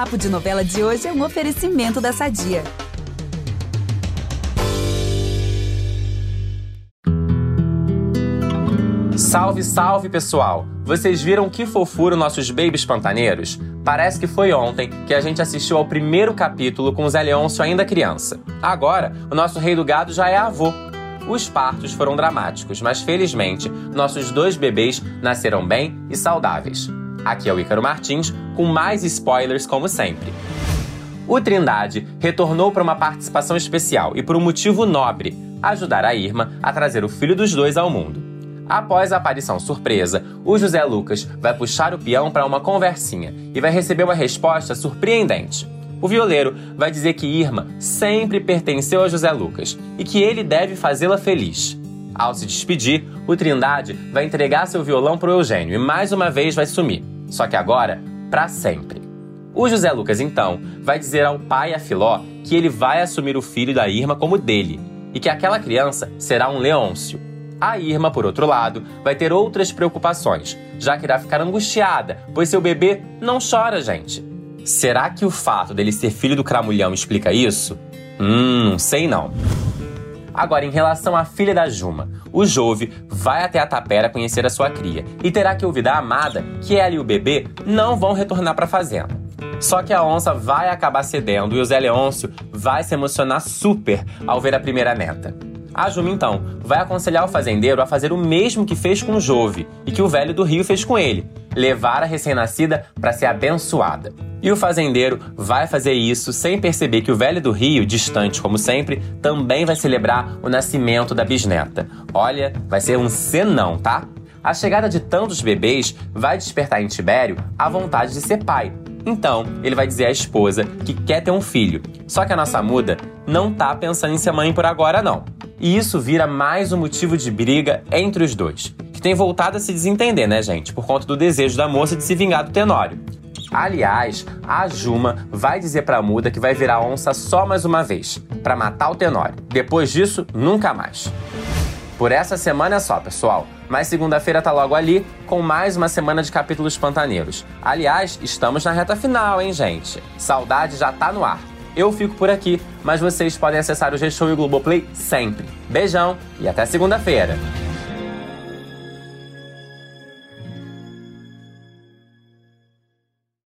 Papo de Novela de hoje é um oferecimento da Sadia. Salve, salve pessoal! Vocês viram que fofura nossos babies pantaneiros? Parece que foi ontem que a gente assistiu ao primeiro capítulo com o Zé Leôncio ainda criança. Agora, o nosso rei do gado já é avô. Os partos foram dramáticos, mas felizmente nossos dois bebês nasceram bem e saudáveis. Aqui é o Ícaro Martins com mais spoilers como sempre. O Trindade retornou para uma participação especial e por um motivo nobre: ajudar a Irma a trazer o filho dos dois ao mundo. Após a aparição surpresa, o José Lucas vai puxar o peão para uma conversinha e vai receber uma resposta surpreendente. O violeiro vai dizer que Irma sempre pertenceu a José Lucas e que ele deve fazê-la feliz. Ao se despedir, o Trindade vai entregar seu violão para o Eugênio e mais uma vez vai sumir. Só que agora, para sempre. O José Lucas, então, vai dizer ao pai e a Filó que ele vai assumir o filho da Irma como dele e que aquela criança será um Leôncio. A Irma, por outro lado, vai ter outras preocupações, já que irá ficar angustiada, pois seu bebê não chora, gente. Será que o fato dele ser filho do cramulhão explica isso? Hum, sei não. Agora, em relação à filha da Juma, o Jove vai até a tapera conhecer a sua cria e terá que ouvir da amada que ela e o bebê não vão retornar para a fazenda. Só que a onça vai acabar cedendo e o Zé Leôncio vai se emocionar super ao ver a primeira neta. A Juma, então, vai aconselhar o fazendeiro a fazer o mesmo que fez com o Jove e que o velho do Rio fez com ele: levar a recém-nascida para ser abençoada. E o fazendeiro vai fazer isso sem perceber que o velho do Rio, distante como sempre, também vai celebrar o nascimento da bisneta. Olha, vai ser um senão, tá? A chegada de tantos bebês vai despertar em Tibério a vontade de ser pai. Então, ele vai dizer à esposa que quer ter um filho. Só que a nossa muda não tá pensando em ser mãe por agora, não. E isso vira mais um motivo de briga entre os dois, que tem voltado a se desentender, né, gente? Por conta do desejo da moça de se vingar do Tenório. Aliás, a Juma vai dizer pra Muda que vai virar onça só mais uma vez, para matar o Tenório. Depois disso, nunca mais. Por essa semana é só, pessoal. Mas segunda-feira tá logo ali, com mais uma semana de capítulos pantaneiros. Aliás, estamos na reta final, hein, gente? Saudade já tá no ar. Eu fico por aqui, mas vocês podem acessar o G-Show e o Globoplay sempre. Beijão e até segunda-feira!